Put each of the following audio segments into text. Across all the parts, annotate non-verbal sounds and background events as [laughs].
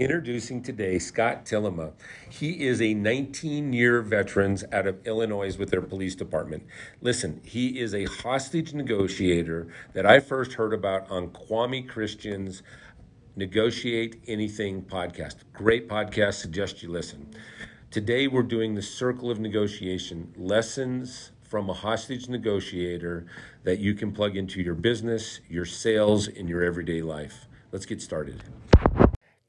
Introducing today Scott Tillema. He is a 19 year veteran out of Illinois with their police department. Listen, he is a hostage negotiator that I first heard about on Kwame Christian's Negotiate Anything podcast. Great podcast, suggest you listen. Today we're doing the Circle of Negotiation lessons from a hostage negotiator that you can plug into your business, your sales, and your everyday life. Let's get started.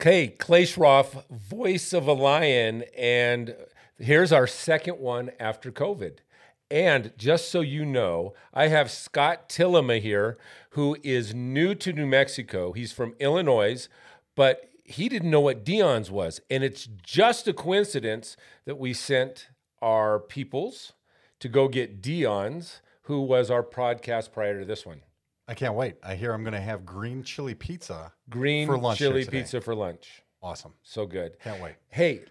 Okay, Clay Schroff, voice of a lion, and here's our second one after COVID. And just so you know, I have Scott Tillema here, who is new to New Mexico. He's from Illinois, but he didn't know what Dion's was. And it's just a coincidence that we sent our peoples to go get Dion's, who was our podcast prior to this one. I can't wait. I hear I'm going to have green chili pizza. Green for lunch chili pizza for lunch. Awesome. So good. Can't wait. Hey,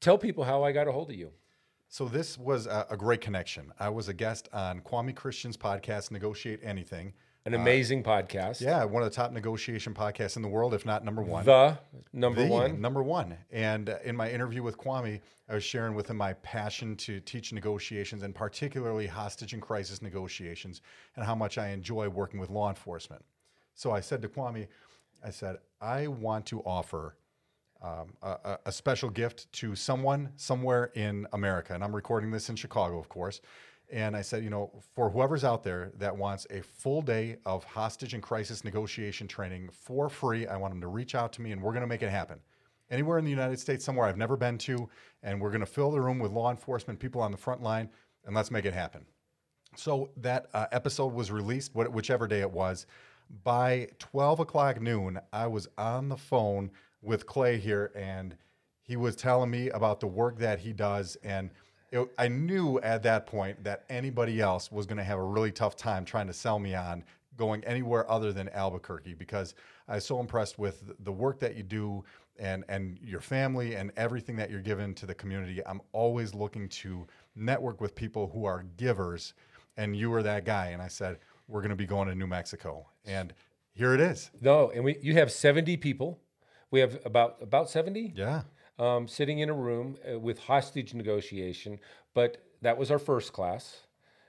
tell people how I got a hold of you. So this was a, a great connection. I was a guest on Kwame Christian's podcast, Negotiate Anything. An amazing podcast. Uh, Yeah, one of the top negotiation podcasts in the world, if not number one. The number The one. Number one. And uh, in my interview with Kwame, I was sharing with him my passion to teach negotiations and particularly hostage and crisis negotiations and how much I enjoy working with law enforcement. So I said to Kwame, I said, I want to offer um, a- a special gift to someone somewhere in America. And I'm recording this in Chicago, of course. And I said, you know, for whoever's out there that wants a full day of hostage and crisis negotiation training for free, I want them to reach out to me and we're going to make it happen. Anywhere in the United States, somewhere I've never been to, and we're going to fill the room with law enforcement people on the front line, and let's make it happen. So that uh, episode was released, whichever day it was. By 12 o'clock noon, I was on the phone with Clay here, and he was telling me about the work that he does. And it, I knew at that point that anybody else was going to have a really tough time trying to sell me on going anywhere other than Albuquerque because I was so impressed with the work that you do and and your family and everything that you're giving to the community. I'm always looking to network with people who are givers, and you were that guy. And I said, we're going to be going to New Mexico, and here it is. No, and we you have 70 people. We have about about 70 Yeah, um, sitting in a room uh, with hostage negotiation. But that was our first class.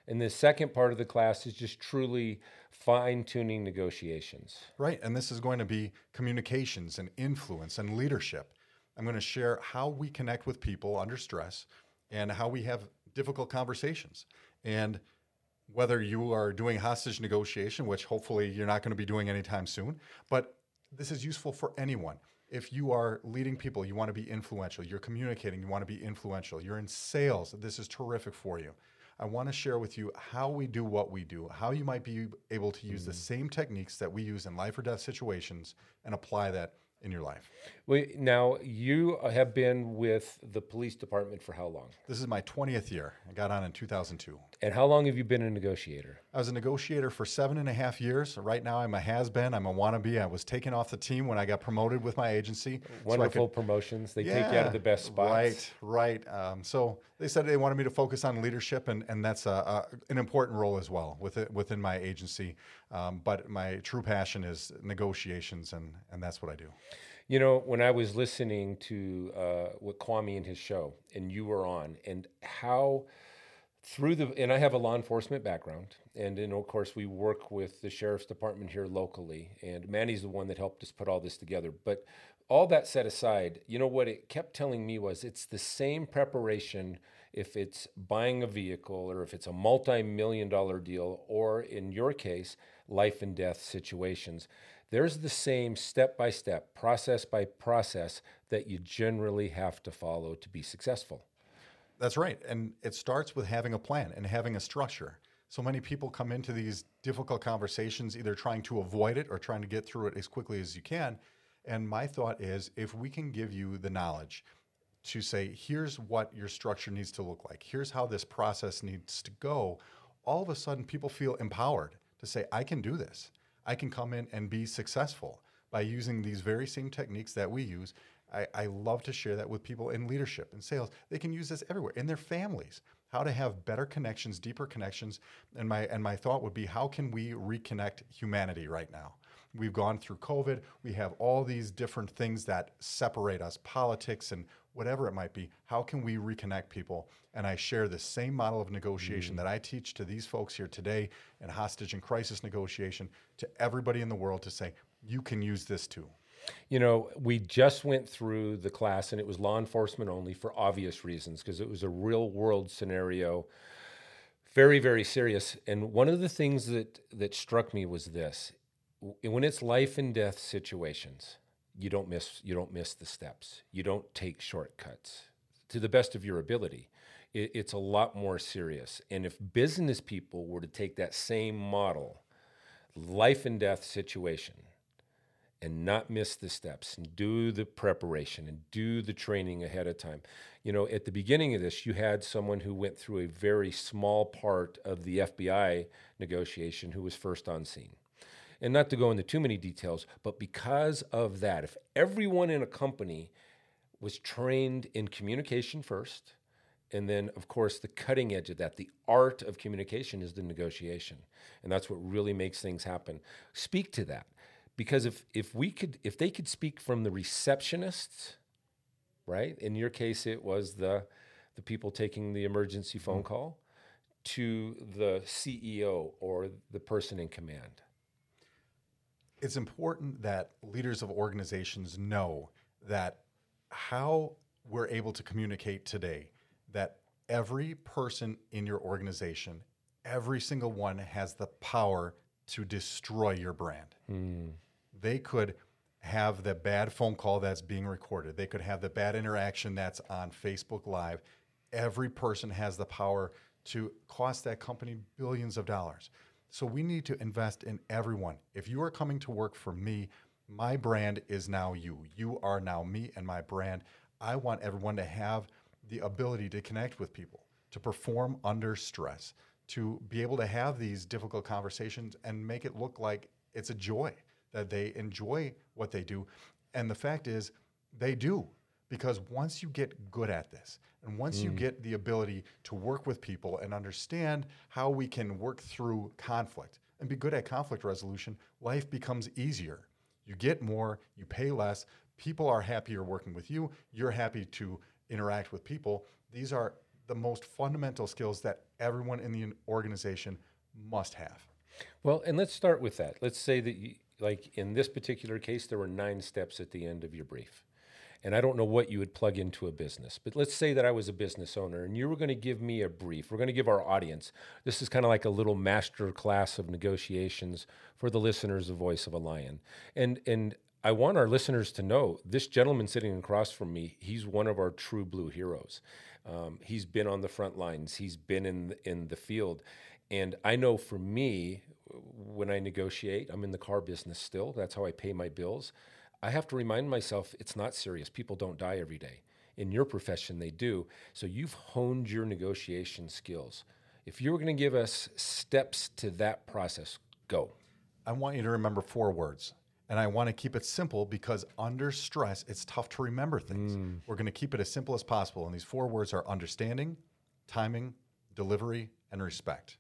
And the second part of the class is just truly fine tuning negotiations. right. And this is going to be communications and influence and leadership. I'm going to share how we connect with people under stress and how we have difficult conversations. And whether you are doing hostage negotiation, which hopefully you're not going to be doing anytime soon, but this is useful for anyone. If you are leading people, you want to be influential, you're communicating, you want to be influential, you're in sales, this is terrific for you. I want to share with you how we do what we do, how you might be able to use the mm. same techniques that we use in life or death situations and apply that in your life. Well, now you have been with the police department for how long? This is my 20th year. I got on in 2002. And how long have you been a negotiator? I was a negotiator for seven and a half years. Right now, I'm a has been. I'm a wannabe. I was taken off the team when I got promoted with my agency. so Wonderful could- promotions. They take you out of the best spots. Right, right. Um, so they said they wanted me to focus on leadership, and, and that's a, a, an important role as well within, within my agency. Um, but my true passion is negotiations, and, and that's what I do. You know, when I was listening to uh, what Kwame and his show, and you were on, and how through the and I have a law enforcement background, and then of course we work with the sheriff's department here locally, and Manny's the one that helped us put all this together. But all that set aside, you know what it kept telling me was it's the same preparation if it's buying a vehicle or if it's a multi-million dollar deal or in your case life and death situations there's the same step by step process by process that you generally have to follow to be successful That's right. And it starts with having a plan and having a structure. So many people come into these difficult conversations either trying to avoid it or trying to get through it as quickly as you can. And my thought is if we can give you the knowledge to say, here's what your structure needs to look like, here's how this process needs to go, all of a sudden people feel empowered to say, I can do this. I can come in and be successful by using these very same techniques that we use. I, I love to share that with people in leadership and sales. They can use this everywhere in their families. How to have better connections, deeper connections, and my and my thought would be, how can we reconnect humanity right now? We've gone through COVID. We have all these different things that separate us, politics and whatever it might be. How can we reconnect people? And I share the same model of negotiation that mm. I teach to these folks here today in hostage and crisis negotiation to everybody in the world to say, you can use this too. You know, we just went through the class and it was law enforcement only for obvious reasons because it was a real world scenario. Very, very serious. And one of the things that, that struck me was this when it's life and death situations, you don't miss you don't miss the steps. You don't take shortcuts to the best of your ability. It, it's a lot more serious. And if business people were to take that same model, life and death situation, and not miss the steps and do the preparation and do the training ahead of time. You know, at the beginning of this, you had someone who went through a very small part of the FBI negotiation who was first on scene. And not to go into too many details, but because of that, if everyone in a company was trained in communication first, and then, of course, the cutting edge of that, the art of communication is the negotiation. And that's what really makes things happen. Speak to that because if if we could if they could speak from the receptionists right in your case it was the the people taking the emergency phone mm-hmm. call to the CEO or the person in command it's important that leaders of organizations know that how we're able to communicate today that every person in your organization every single one has the power to destroy your brand. Mm. They could have the bad phone call that's being recorded. They could have the bad interaction that's on Facebook Live. Every person has the power to cost that company billions of dollars. So we need to invest in everyone. If you are coming to work for me, my brand is now you. You are now me and my brand. I want everyone to have the ability to connect with people, to perform under stress, to be able to have these difficult conversations and make it look like it's a joy that they enjoy what they do. And the fact is, they do. Because once you get good at this, and once mm. you get the ability to work with people and understand how we can work through conflict and be good at conflict resolution, life becomes easier. You get more, you pay less, people are happier working with you, you're happy to interact with people. These are the most fundamental skills that everyone in the organization must have. Well, and let's start with that. Let's say that, you, like in this particular case, there were nine steps at the end of your brief. And I don't know what you would plug into a business, but let's say that I was a business owner and you were going to give me a brief. We're going to give our audience. This is kind of like a little master class of negotiations for the listeners of Voice of a Lion. And and I want our listeners to know this gentleman sitting across from me, he's one of our true blue heroes. Um, he's been on the front lines. He's been in the, in the field, and I know for me, when I negotiate, I'm in the car business still. That's how I pay my bills. I have to remind myself it's not serious. People don't die every day. In your profession, they do. So you've honed your negotiation skills. If you were going to give us steps to that process, go. I want you to remember four words and I want to keep it simple because under stress, it's tough to remember things. Mm. We're going to keep it as simple as possible. And these four words are understanding, timing, delivery, and respect.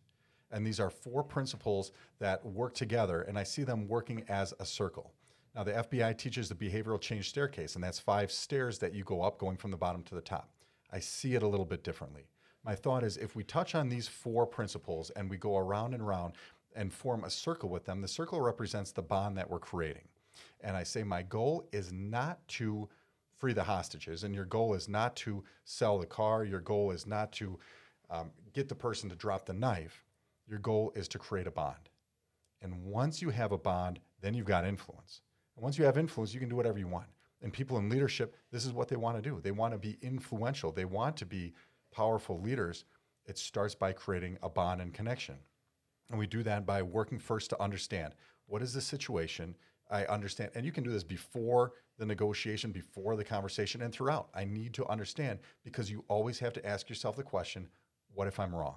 And these are four principles that work together, and I see them working as a circle. Now, the FBI teaches the behavioral change staircase, and that's five stairs that you go up going from the bottom to the top. I see it a little bit differently. My thought is if we touch on these four principles and we go around and around, and form a circle with them, the circle represents the bond that we're creating. And I say, my goal is not to free the hostages, and your goal is not to sell the car, your goal is not to um, get the person to drop the knife. Your goal is to create a bond. And once you have a bond, then you've got influence. And once you have influence, you can do whatever you want. And people in leadership, this is what they want to do. They want to be influential, they want to be powerful leaders. It starts by creating a bond and connection. And we do that by working first to understand what is the situation. I understand, and you can do this before the negotiation, before the conversation, and throughout. I need to understand because you always have to ask yourself the question what if I'm wrong?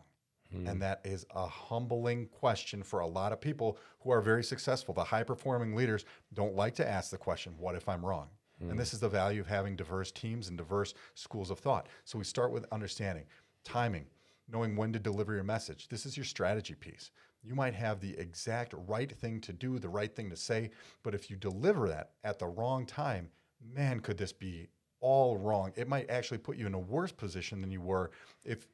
Hmm. And that is a humbling question for a lot of people who are very successful. The high performing leaders don't like to ask the question, what if I'm wrong? Hmm. And this is the value of having diverse teams and diverse schools of thought. So we start with understanding, timing. Knowing when to deliver your message. This is your strategy piece. You might have the exact right thing to do, the right thing to say, but if you deliver that at the wrong time, man, could this be all wrong. It might actually put you in a worse position than you were if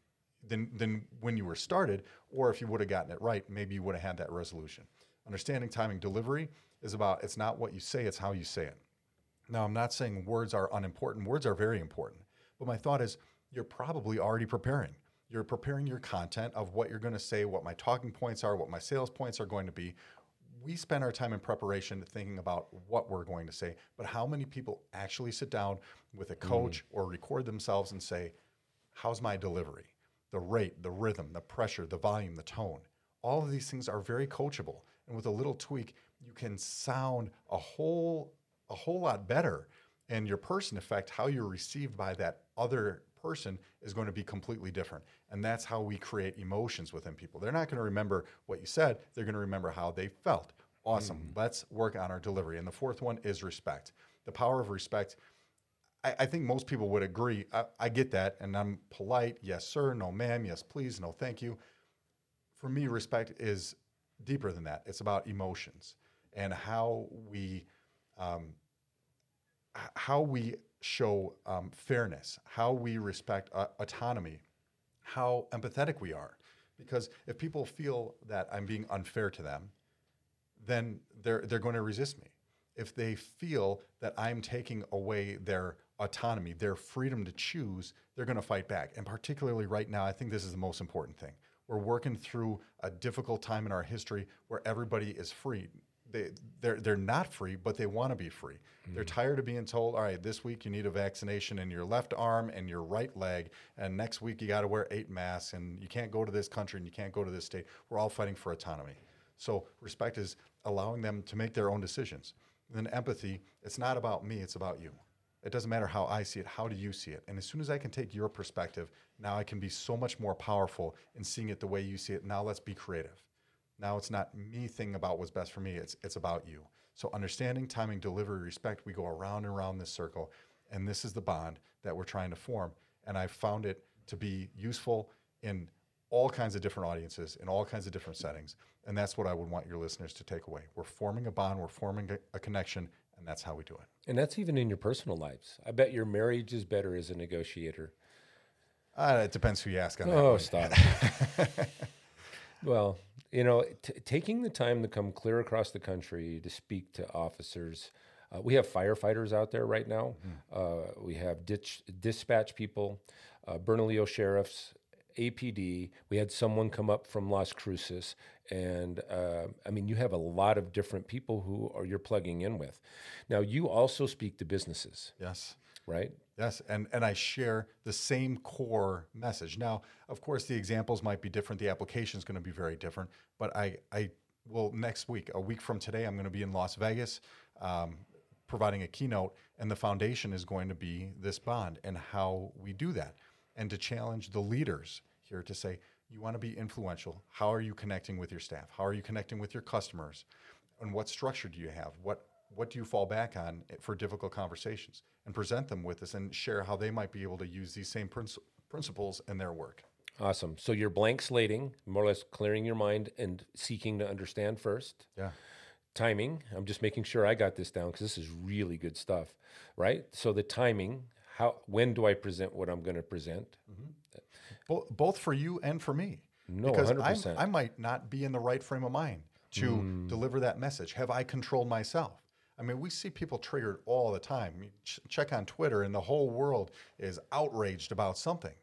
than than when you were started, or if you would have gotten it right, maybe you would have had that resolution. Understanding timing delivery is about it's not what you say, it's how you say it. Now, I'm not saying words are unimportant. Words are very important. But my thought is you're probably already preparing. You're preparing your content of what you're going to say, what my talking points are, what my sales points are going to be. We spend our time in preparation thinking about what we're going to say, but how many people actually sit down with a mm. coach or record themselves and say, How's my delivery? The rate, the rhythm, the pressure, the volume, the tone. All of these things are very coachable. And with a little tweak, you can sound a whole a whole lot better. And your person effect, how you're received by that other person, is going to be completely different. And that's how we create emotions within people. They're not going to remember what you said, they're going to remember how they felt. Awesome. Let's work on our delivery. And the fourth one is respect. The power of respect. I, I think most people would agree. I, I get that. And I'm polite. Yes, sir. No, ma'am. Yes, please. No, thank you. For me, respect is deeper than that. It's about emotions and how we um, how we show um, fairness, how we respect uh, autonomy, how empathetic we are. Because if people feel that I'm being unfair to them, then they're they're going to resist me. If they feel that I'm taking away their autonomy, their freedom to choose, they're going to fight back. And particularly right now, I think this is the most important thing. We're working through a difficult time in our history where everybody is free. They, they're, they're not free, but they want to be free. They're mm. tired of being told, all right, this week you need a vaccination in your left arm and your right leg, and next week you got to wear eight masks, and you can't go to this country and you can't go to this state. We're all fighting for autonomy. So respect is allowing them to make their own decisions. And then empathy, it's not about me, it's about you. It doesn't matter how I see it, how do you see it? And as soon as I can take your perspective, now I can be so much more powerful in seeing it the way you see it. Now let's be creative. Now it's not me thinking about what's best for me, it's it's about you. So understanding, timing, delivery, respect, we go around and around this circle, and this is the bond that we're trying to form. And I found it to be useful in all kinds of different audiences in all kinds of different settings. And that's what I would want your listeners to take away. We're forming a bond, we're forming a, a connection, and that's how we do it. And that's even in your personal lives. I bet your marriage is better as a negotiator. Uh, it depends who you ask on that. Oh, one. stop. [laughs] well, you know, t- taking the time to come clear across the country to speak to officers. Uh, we have firefighters out there right now. Uh, we have ditch, dispatch people, uh, Bernalillo sheriffs, APD. We had someone come up from Las Cruces, and uh, I mean, you have a lot of different people who are you're plugging in with. Now, you also speak to businesses, Yes. Right? Yes, and, and I share the same core message. Now, of course, the examples might be different. The application is going to be very different. But I, I will next week, a week from today, I'm going to be in Las Vegas um, providing a keynote, and the foundation is going to be this bond and how we do that, and to challenge the leaders here to say, you want to be influential. How are you connecting with your staff? How are you connecting with your customers? And what structure do you have? What what do you fall back on eh, for difficult conversations and present them with us and share how they might be able to use these same princi- principles in their work Awesome. So you're blank slating, more or less clearing your mind and seeking to understand first. yeah Timing. I'm just making sure I got this down because this is really good stuff, right? So the timing. How? When do I present what I'm going to present? Mm-hmm. Bo- both for you and for me No, because 100%. I might not be in the right frame of mind to mm. deliver that message have i controlled myself i mean we see people triggered all the time. Ch- check on twitter and the whole world is outraged about something.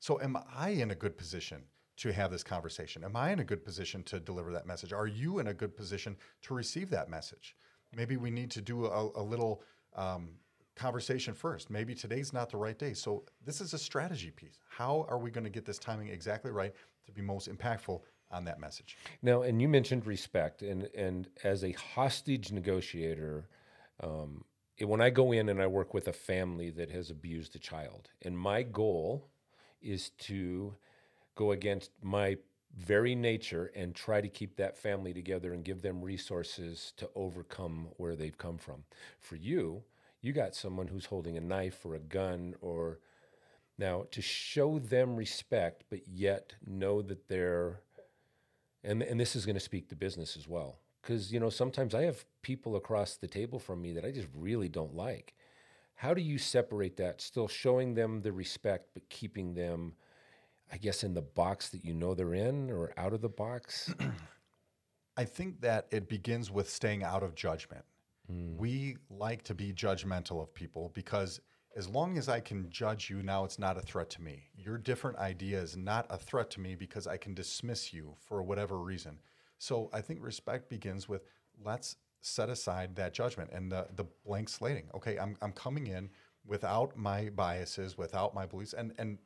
So am i in a good position to have this conversation? Am i in a good position to deliver that message? Are you in a good position to receive that message? Maybe we need to do a, a little um, conversation first. Maybe today's not the right day. So this is a strategy piece. How are we going to get this timing exactly right to be most impactful on that message Now, and you mentioned respect, and and as a hostage negotiator, um, it- when I go in and I work with a family that has abused a child, and my goal is to go against my very nature and try to keep that family together and give them resources to overcome where they've come from. For you, you got someone who's holding a knife or a gun or Now, to show them respect, but yet know that they're, and, and this is going to speak to business as well. Because, you know, sometimes I have people across the table from me that I just really don't like. How do you separate that, still showing them the respect, but keeping them, I guess, in the box that you know they're in or out of the box? [clears throat] I think that it begins with staying out of judgment. Hmm. We like to be judgmental of people because as long as I can judge you, now it's not a threat to me. Your different idea is not a threat to me because I can dismiss you for whatever reason. So I think respect begins with let's set aside that judgment and the, the blank slating. Okay, I'm, I'm coming in without my biases, without my beliefs, and, and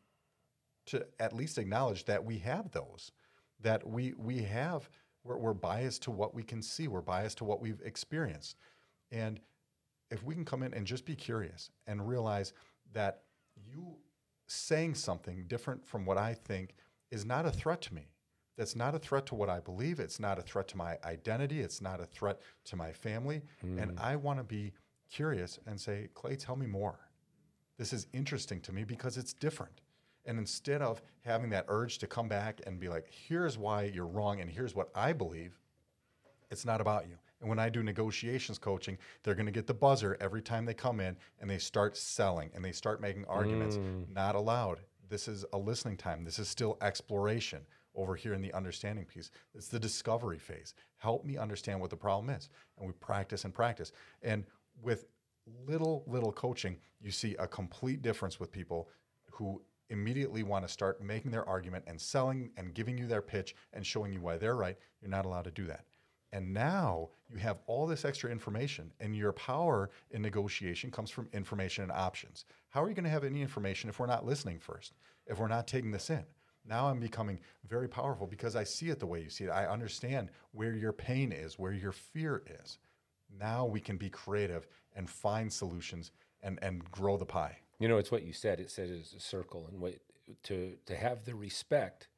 to at least acknowledge that we have those, that we we have we're, we're biased to what we can see, we're biased to what we've experienced, and if we can come in and just be curious and realize that you saying something different from what I think is not a threat to me. That's not a threat to what I believe. It's not a threat to my identity. It's not a threat to my family. And mm. I want to be curious and say, Clay, tell me more. This is interesting to me because it's different. And instead of having that urge to come back and be like, here's why you're wrong and here's what I believe, it's not about you. And when I do negotiations coaching, they're going to get the buzzer every time they come in and they start selling and they start making arguments. Mm. Not allowed. This is a listening time. This is still exploration over here in the understanding piece. It's the discovery phase. Help me understand what the problem is. And we practice and practice. And with little, little coaching, you see a complete difference with people who immediately want to start making their argument and selling and giving you their pitch and showing you why they're right. You're not allowed to do that. And now you have all this extra information, and your power in negotiation comes from information and options. How are you going to have any information if we're not listening first, if we're not taking this in? Now I'm becoming very powerful because I see it the way you see it. I understand where your pain is, where your fear is. Now we can be creative and find solutions and, and grow the pie. You know, it's what you said. It said it's a circle, and what to to have the respect,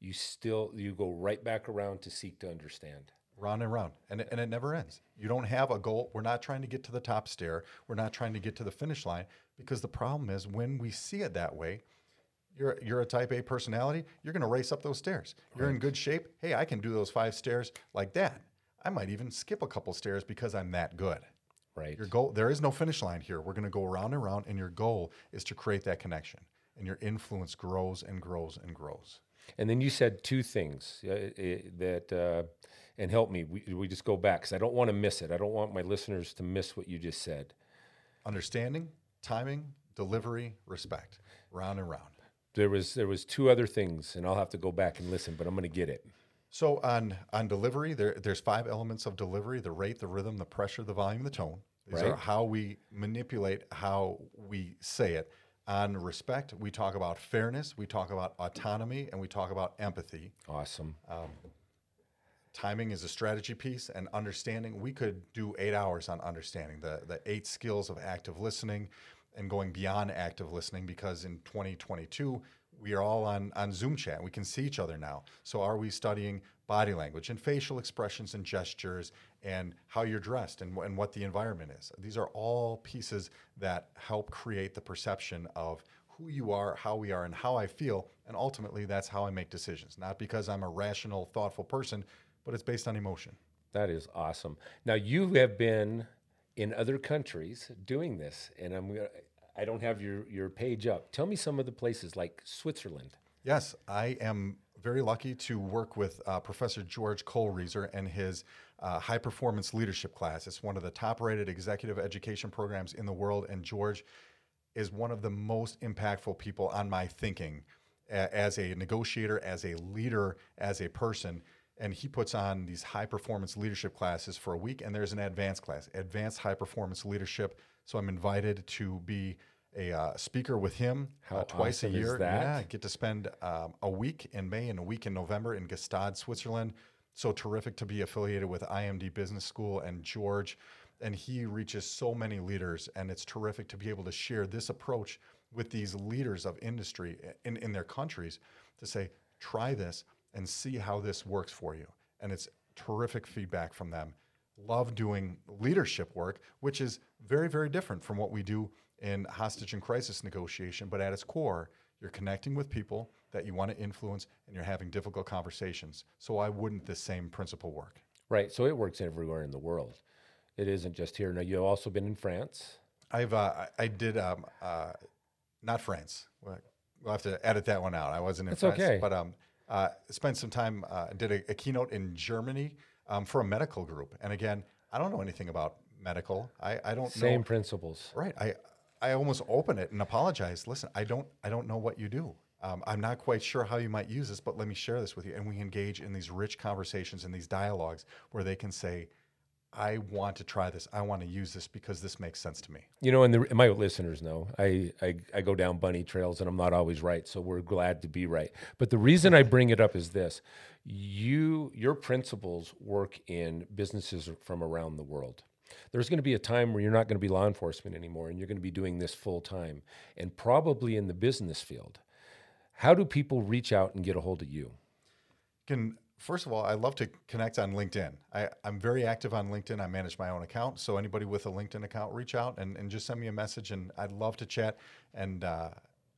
you still you go right back around to seek to understand. Round and round and it, and it never ends. You don't have a goal. We're not trying to get to the top stair. We're not trying to get to the finish line because the problem is when we see it that way you're you're a type A personality you're going to race up those stairs. You're in good shape. Hey I can do those five stairs like that. I might even skip a couple stairs because I'm that good. Right. your goal there is no finish line here. We're going to go around and around and your goal is to create that connection and your influence grows and grows and grows. And then you said two things uh, that, uh, and help me. We, we just go back because I don't want to miss it. I don't want my listeners to miss what you just said. understanding timing delivery respect round and round There was there was two other things, and I'll have to go back and listen, but I'm going to get it. So on on delivery, there there's five elements of delivery: the rate, the rhythm, the pressure, the volume, the tone. These are Right. how we manipulate how we say it. On respect, we talk about fairness, we talk about autonomy, and we talk about empathy. Awesome. Um, Timing is a strategy piece, and understanding. We could do eight hours on understanding the the eight skills of active listening, and going beyond active listening because in 2022 we are all on on Zoom chat. We can see each other now. So are we studying body language and facial expressions and gestures and how you're dressed and, and what the environment is? These are all pieces that help create the perception of who you are, how we are, and how I feel. And ultimately, that's how I make decisions. Not because I'm a rational, thoughtful person, but it's based on emotion. That is awesome. Now you have been in other countries doing this, and I'm I don't have your your page up. Tell me some of the places like Switzerland. Yes, I am very lucky to work with uh, Professor George Kohlreiser and his uh, high performance leadership class. It's one of the top rated executive education programs in the world, and George is one of the most impactful people on my thinking as a negotiator, as a leader, as a person. And he puts on these high performance leadership classes for a week, and there's an advanced class, advanced high performance leadership. So I'm invited to be a uh, speaker with him uh, twice awesome a is year. that? Yeah, I get to spend um, a week in May and a week in November in Gstaad, Switzerland. So terrific to be affiliated with IMD Business School and George. And he reaches so many leaders, and it's terrific to be able to share this approach with these leaders of industry in, in their countries to say, try this and see how this works for you. And it's terrific feedback from them. Love doing leadership work, which is very, very different from what we do in hostage and crisis negotiation. But at its core, you're connecting with people that you want to influence and you're having difficult conversations. So why wouldn't the same principle work? Right. So it works everywhere in the world. It isn't just here. Now, you've also been in France. I've uh, I did um, uh, not France. We'll have to edit that one out. I wasn't in That's France, okay. but um, uh, spent some time. Uh, did a, a keynote in Germany um, for a medical group, and again, I don't know anything about medical. I, I don't Same know. principles. Right. I I almost open it and apologize. Listen, I don't I don't know what you do. Um, I'm not quite sure how you might use this, but let me share this with you. And we engage in these rich conversations and these dialogues where they can say, I want to try this. I want to use this because this makes sense to me. You know, and the, my listeners know I, I, I go down bunny trails and I'm not always right. So we're glad to be right. But the reason I bring it up is this you your principles work in businesses from around the world. There's going to be a time where you're not going to be law enforcement anymore and you're going to be doing this full time and probably in the business field. How do people reach out and get a hold of you? Can first of all, I love to connect on LinkedIn. I, I'm very active on LinkedIn. I manage my own account. So anybody with a LinkedIn account, reach out and, and just send me a message and I'd love to chat. And uh,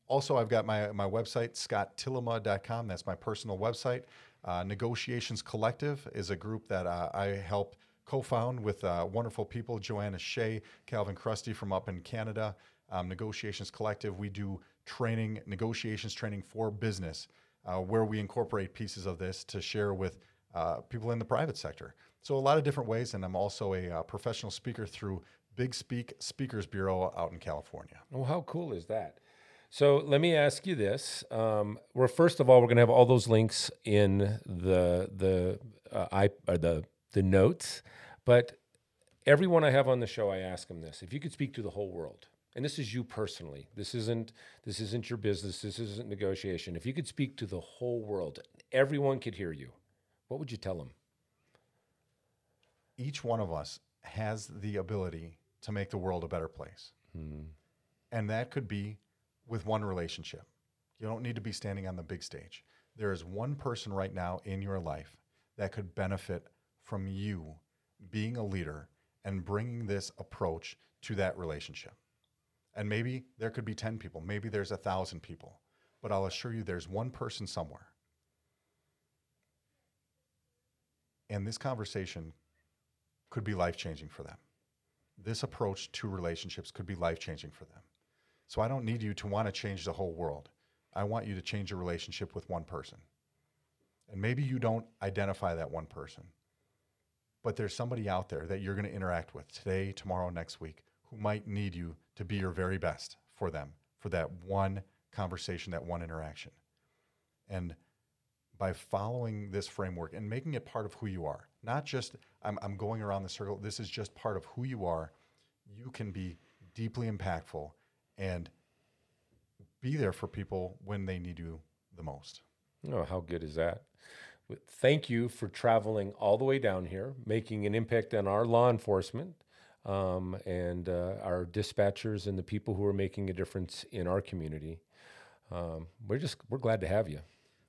also I've got my, my website, scotttillema.com. That's my personal website. Uh, Negotiations Collective is a group that uh, I help co-found with uh, wonderful people, Joanna Shea, Calvin Krusty from up in Canada. Um, Negotiations Collective, we do training, negotiations training for business, uh, where we incorporate pieces of this to share with uh, people in the private sector. So a lot of different ways, and I'm also a uh, professional speaker through Big Speak Speakers Bureau out in California. Oh, how cool is that? So let me ask you this: um, We're first of all, we're going to have all those links in the the uh, I or the the notes, but everyone I have on the show, I ask them this: If you could speak to the whole world, and this is you personally, this isn't this isn't your business, this isn't negotiation. If you could speak to the whole world, everyone could hear you. What would you tell them? Each one of us has the ability to make the world a better place. Hmm. And that could be with one relationship. You don't need to be standing on the big stage. There is one person right now in your life that could benefit from you being a leader and bringing this approach to that relationship. And maybe there could be 10 people, maybe there's a thousand people, but I'll assure you there's one person somewhere. And this conversation could be life changing for them. This approach to relationships could be life changing for them. So I don't need you to want to change the whole world. I want you to change your relationship with one person. And maybe you don't identify that one person, but there's somebody out there that you're going to interact with today, tomorrow, next week who might need you to be your very best for them, for that one conversation, that one interaction. And by following this framework and making it part of who you are, not just I'm, I'm going around the circle, this is just part of who you are, you can be deeply impactful and be there for people when they need you the most. Oh, how good is that? Thank you for traveling all the way down here, making an impact on our law enforcement um, and uh, our dispatchers and the people who are making a difference in our community. Um, we're just we're glad to have you.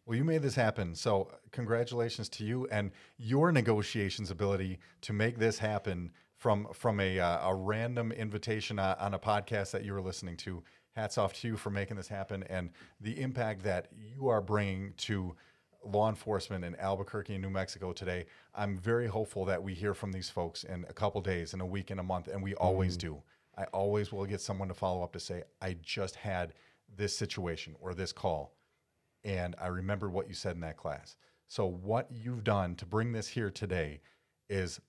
Well, you made this happen. So, congratulations to you and your negotiations ability to make this happen from from a, uh, a random invitation uh, on a podcast that you were listening to. Hats off to you for making this happen and the impact that you are bringing to law enforcement in Albuquerque and New Mexico today. I'm very hopeful that we hear from these folks in a couple days, in a week, in a month, and we always mm-hmm. do. I always will get someone to follow up to say, I just had this situation or this call and I remember what you said in that class. So what you've done to bring this here today is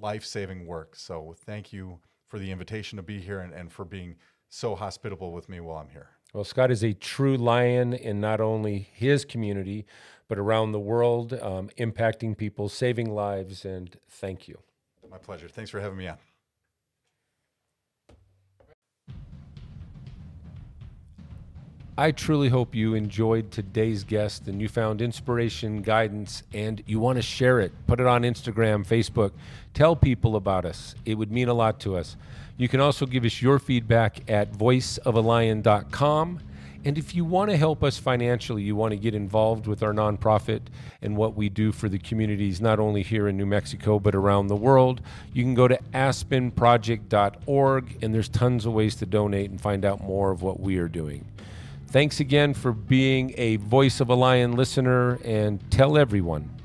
life-saving work. So thank you for the invitation to be here and, and for being so hospitable with me while I'm here. Well, Scott is a true lion in not only his community, but around the world, um, impacting people, saving lives, and thank you. My pleasure. Thanks for having me on. I truly hope you enjoyed today's guest and you found inspiration, guidance, and you want to share it. Put it on Instagram, Facebook. Tell people about us. It would mean a lot to us. You can also give us your feedback at voiceofalion.com. And if you want to help us financially, you want to get involved with our nonprofit and what we do for the communities, not only here in New Mexico, but around the world, you can go to aspenproject.org and there's tons of ways to donate and find out more of what we are doing. Thanks again for being a Voice of a Lion listener and tell everyone.